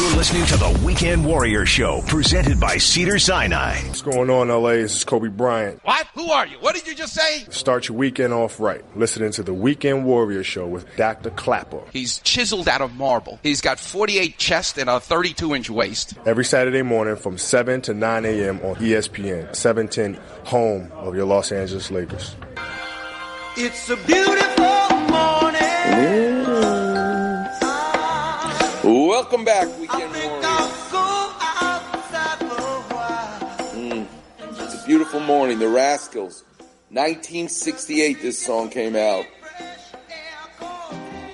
You're listening to the Weekend Warrior Show, presented by Cedars-Sinai. What's going on, LA? This is Kobe Bryant. What? Who are you? What did you just say? Start your weekend off right. Listening to the Weekend Warrior Show with Dr. Klapper. He's chiseled out of marble. He's got 48 chest and a 32 inch waist. Every Saturday morning from 7 to 9 a.m. on ESPN, 710, home of your Los Angeles Lakers. It's a beautiful morning. Welcome back, Weekend Warriors. Mm. It's a beautiful morning. The Rascals. 1968, this song came out.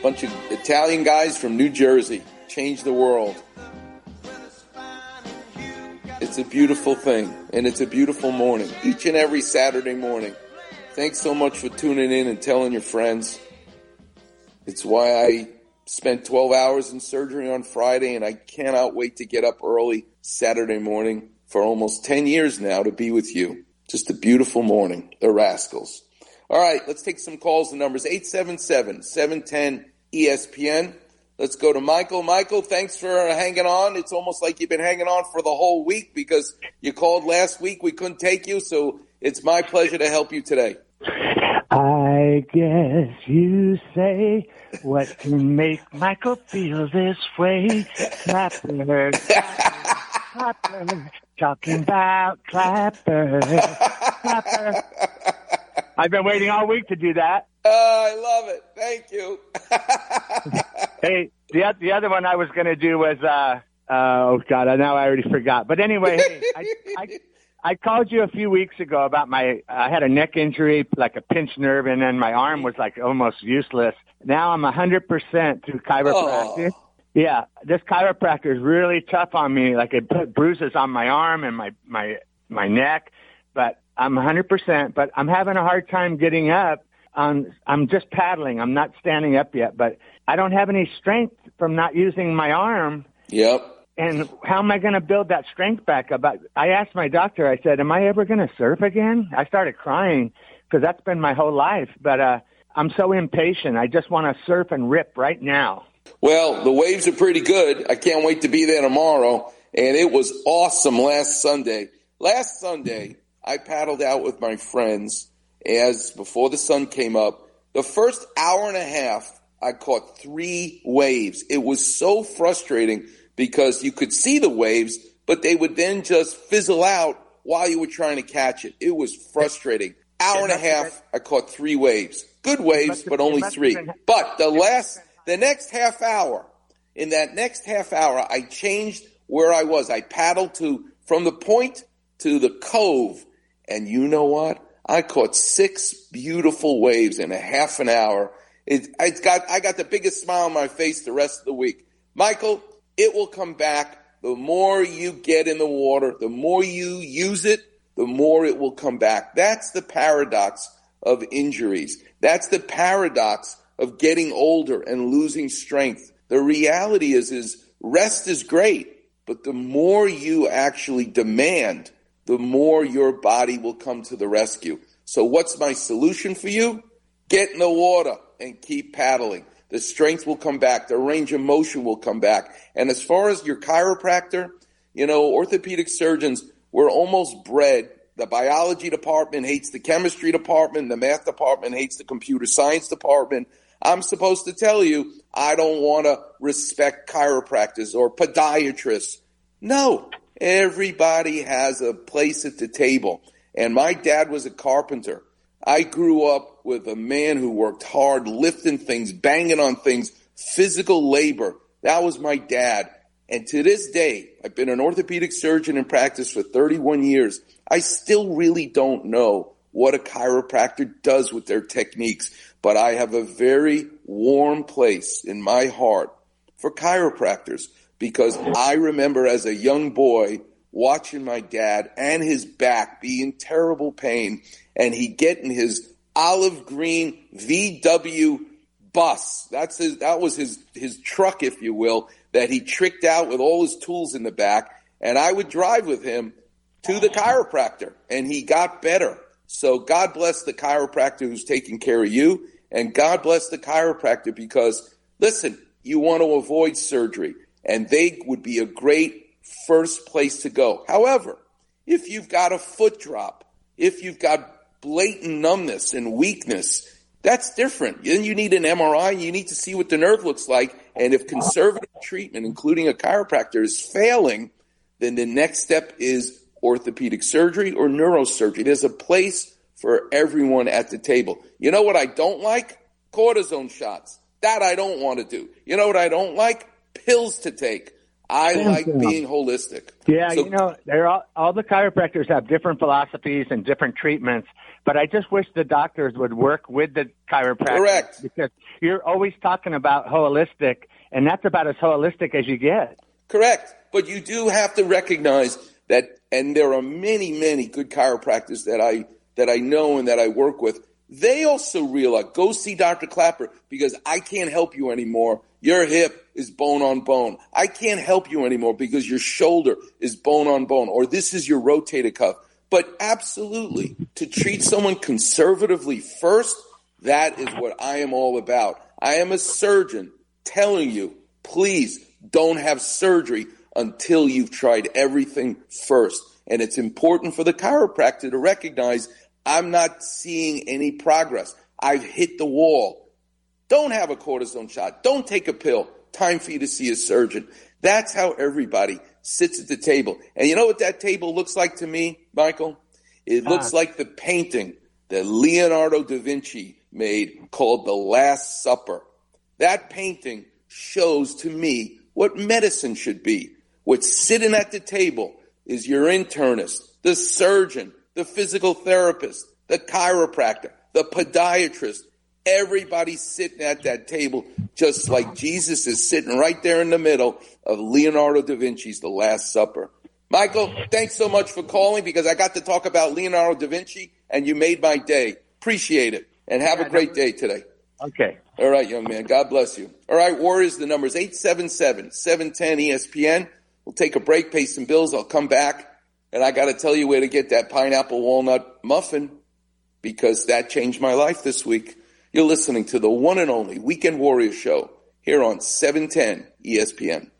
Bunch of Italian guys from New Jersey changed the world. It's a beautiful thing, and it's a beautiful morning. Each and every Saturday morning. Thanks so much for tuning in and telling your friends. It's why I spent 12 hours in surgery on Friday, and I cannot wait to get up early Saturday morning for almost 10 years now to be with you. Just a beautiful morning. The Rascals. All right, let's take some calls. The numbers 877 710 ESPN. Let's go to Michael. Michael, thanks for hanging on. It's almost like you've been hanging on for the whole week because you called last week. We couldn't take you, so it's my pleasure to help you today. I guess you say what can make Michael feel this way. Klapper, Klapper, talking about Klapper, Klapper. I've been waiting all week to do that. Oh, I love it. Thank you. hey, the the other one I was going to do was uh, uh, oh god, now I already forgot. But anyway, hey, I, I I called you a few weeks ago about my I had a neck injury, like a pinched nerve, and then my arm was like almost useless. Now I'm a hundred percent through chiropractic. Oh. Yeah, this chiropractor is really tough on me. Like it put bruises on my arm and my my my neck, but I'm a hundred percent. But I'm having a hard time getting up. Um, I'm just paddling. I'm not standing up yet, but I don't have any strength from not using my arm. Yep. And how am I going to build that strength back up? I asked my doctor. I said, "Am I ever going to surf again?" I started crying because that's been my whole life. But uh, I'm so impatient. I just want to surf and rip right now. Well, the waves are pretty good. I can't wait to be there tomorrow. And it was awesome last Sunday. Last Sunday, I paddled out with my friends as before the sun came up. The first hour and a half, I caught three waves. It was so frustrating because you could see the waves, but they would then just fizzle out while you were trying to catch it. It was frustrating. Hour and a half, I caught three waves. Good waves, but only three. But the last, the next half hour, in that next half hour, I changed where I was. I paddled to, from the point to the cove. And you know what? I caught six beautiful waves in a half an hour. It, it's got, I got the biggest smile on my face the rest of the week. Michael, it will come back. The more you get in the water, the more you use it, the more it will come back. That's the paradox of injuries. That's the paradox of getting older and losing strength. The reality is, is rest is great, but the more you actually demand, the more your body will come to the rescue. So what's my solution for you? Get in the water and keep paddling. The strength will come back. The range of motion will come back. And as far as your chiropractor, you know, orthopedic surgeons, we're almost bred. The biology department hates the chemistry department. The math department hates the computer science department. I'm supposed to tell you, I don't want to respect chiropractors or podiatrists. No, everybody has a place at the table. And my dad was a carpenter. I grew up with a man who worked hard, lifting things, banging on things, physical labor. That was my dad. And to this day, I've been an orthopedic surgeon in practice for 31 years. I still really don't know what a chiropractor does with their techniques, but I have a very warm place in my heart for chiropractors because I remember as a young boy watching my dad and his back be in terrible pain and he get in his olive green VW bus. That's his, that was his, his truck, if you will, that he tricked out with all his tools in the back. And I would drive with him to the chiropractor and he got better. So God bless the chiropractor who's taking care of you and God bless the chiropractor because listen, you want to avoid surgery and they would be a great first place to go. However, if you've got a foot drop, if you've got blatant numbness and weakness, that's different. Then you need an MRI. You need to see what the nerve looks like. And if conservative treatment, including a chiropractor, is failing, then the next step is orthopedic surgery or neurosurgery. There's a place for everyone at the table. You know what I don't like? Cortisone shots. That I don't want to do. You know what I don't like? Pills to take. I like being holistic. Yeah, So- you know, they're all, all the chiropractors have different philosophies and different treatments, but I just wish the doctors would work with the chiropractor. Correct. Because you're always talking about holistic, and that's about as holistic as you get. Correct. But you do have to recognize that, and there are many, many good chiropractors that I, that I know and that I work with. They also realize, go see Dr. Klapper because I can't help you anymore. Your hip is bone on bone. I can't help you anymore because your shoulder is bone on bone or this is your rotator cuff. But absolutely, to treat someone conservatively first, that is what I am all about. I am a surgeon telling you, please don't have surgery until you've tried everything first. And it's important for the chiropractor to recognize I'm not seeing any progress. I've hit the wall. Don't have a cortisone shot. Don't take a pill. Time for you to see a surgeon. That's how everybody sits at the table. And you know what that table looks like to me, Michael? It looks like the painting that Leonardo da Vinci made called The Last Supper. That painting shows to me what medicine should be. What's sitting at the table is your internist, the surgeon, the physical therapist, the chiropractor, the podiatrist. Everybody's sitting at that table just like Jesus is sitting right there in the middle of Leonardo da Vinci's The Last Supper. Michael, thanks so much for calling because I got to talk about Leonardo da Vinci and you made my day. Appreciate it. And have a great day today. Okay. All right, young man. God bless you. All right, Warriors, the number is 877-710 ESPN. We'll take a break, pay some bills. I'll come back and I got to tell you where to get that pineapple walnut muffin because that changed my life this week. You're listening to the one and only Weekend Warrior Show here on 710 ESPN.